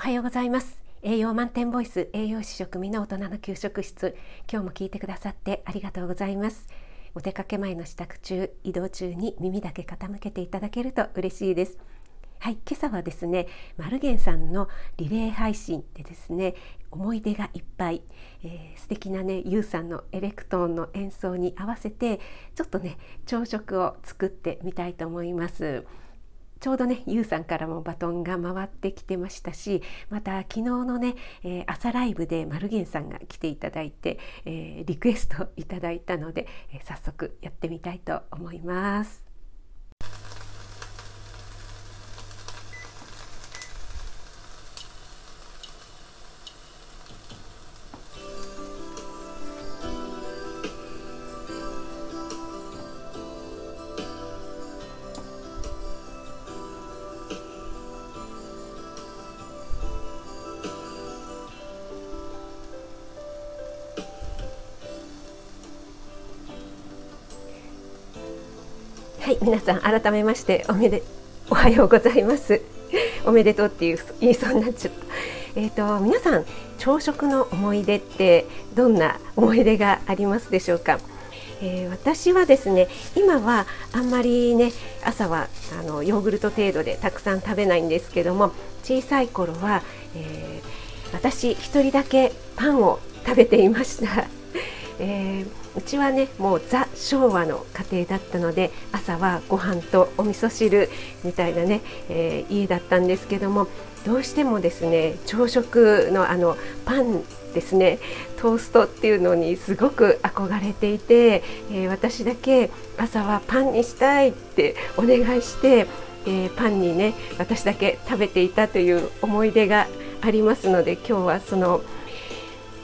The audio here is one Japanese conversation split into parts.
おはようございます。栄養満点ボイス栄養士食味の大人の給食室。今日も聞いてくださってありがとうございます。お出かけ前の支度中移動中に耳だけ傾けていただけると嬉しいです。はい、今朝はですね、マルゲンさんのリレー配信でですね、思い出がいっぱい、えー、素敵なね、ユウさんのエレクトーンの演奏に合わせて、ちょっとね、朝食を作ってみたいと思います。ちょうどねゆうさんからもバトンが回ってきてましたしまた昨日のね、えー、朝ライブで丸源さんが来ていただいて、えー、リクエストいただいたので、えー、早速やってみたいと思います。はい皆さん改めましておめでおはようございます。おめでとうっていう言いそうになっちゃった。えっ、ー、と皆さん朝食の思い出ってどんな思い出がありますでしょうか？えー、私はですね今はあんまりね朝はあのヨーグルト程度でたくさん食べないんですけども小さい頃は、えー、私一人だけパンを食べていました。えーちはねもうザ昭和の家庭だったので朝はご飯とお味噌汁みたいなね、えー、家だったんですけどもどうしてもですね朝食のあのパンですねトーストっていうのにすごく憧れていて、えー、私だけ朝はパンにしたいってお願いして、えー、パンにね私だけ食べていたという思い出がありますので今日はその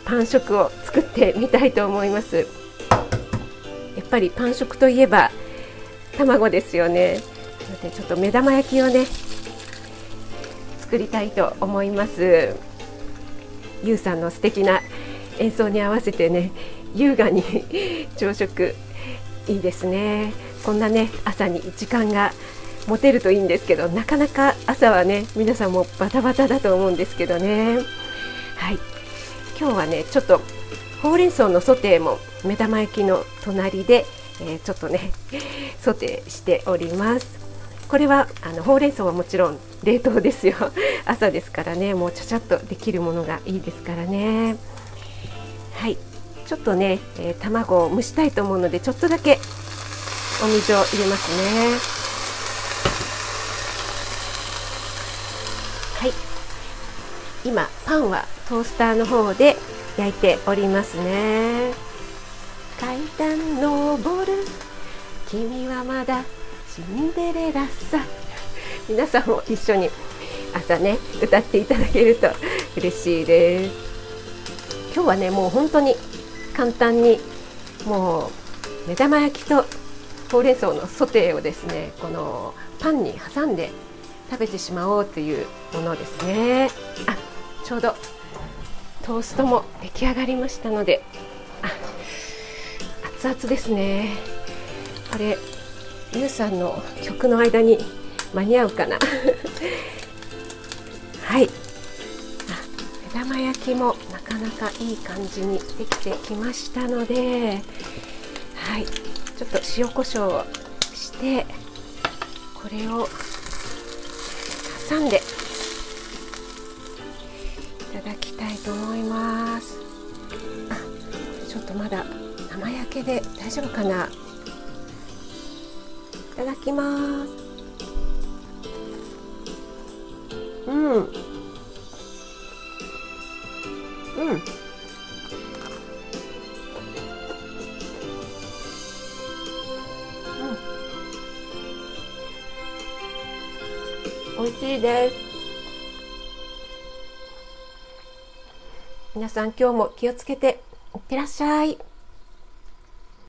パン食を作ってみたいと思います。やっぱりパン食といえば卵ですよね。のでちょっと目玉焼きをね作りたいと思います。ゆうさんの素敵な演奏に合わせてね優雅に 朝食いいですね。こんなね朝に時間が持てるといいんですけどなかなか朝はね皆さんもバタバタだと思うんですけどね。はい。今日はねちょっとほうれん草のソテーも目玉焼きの隣で、えー、ちょっとね ソテーしております。これはあのほうれん草はもちろん冷凍ですよ。朝ですからねもうちゃちゃっとできるものがいいですからね。はい。ちょっとね、えー、卵を蒸したいと思うのでちょっとだけお水を入れますね。はい。今パンはトースターの方で焼いておりますね。階段登る。君はまだシンデレラさ。皆さんも一緒に朝ね歌っていただけると嬉しいです。今日はねもう本当に簡単にもう目玉焼きとほうれん草のソテーをですねこのパンに挟んで食べてしまおうというものですね。あちょうどトーストも出来上がりましたのであ熱々ですね。これゆうさんの曲の間に間に合うかな。はい。目玉焼きもなかなかいい感じにできてきましたのではい。ちょっと塩コショウをしてこれを挟んでいただきたいと思います。あちょっとまだ生焼けで大丈夫かな？いただきます。うん。うん。美味しいです。皆さん今日も気をつけていってらっしゃい。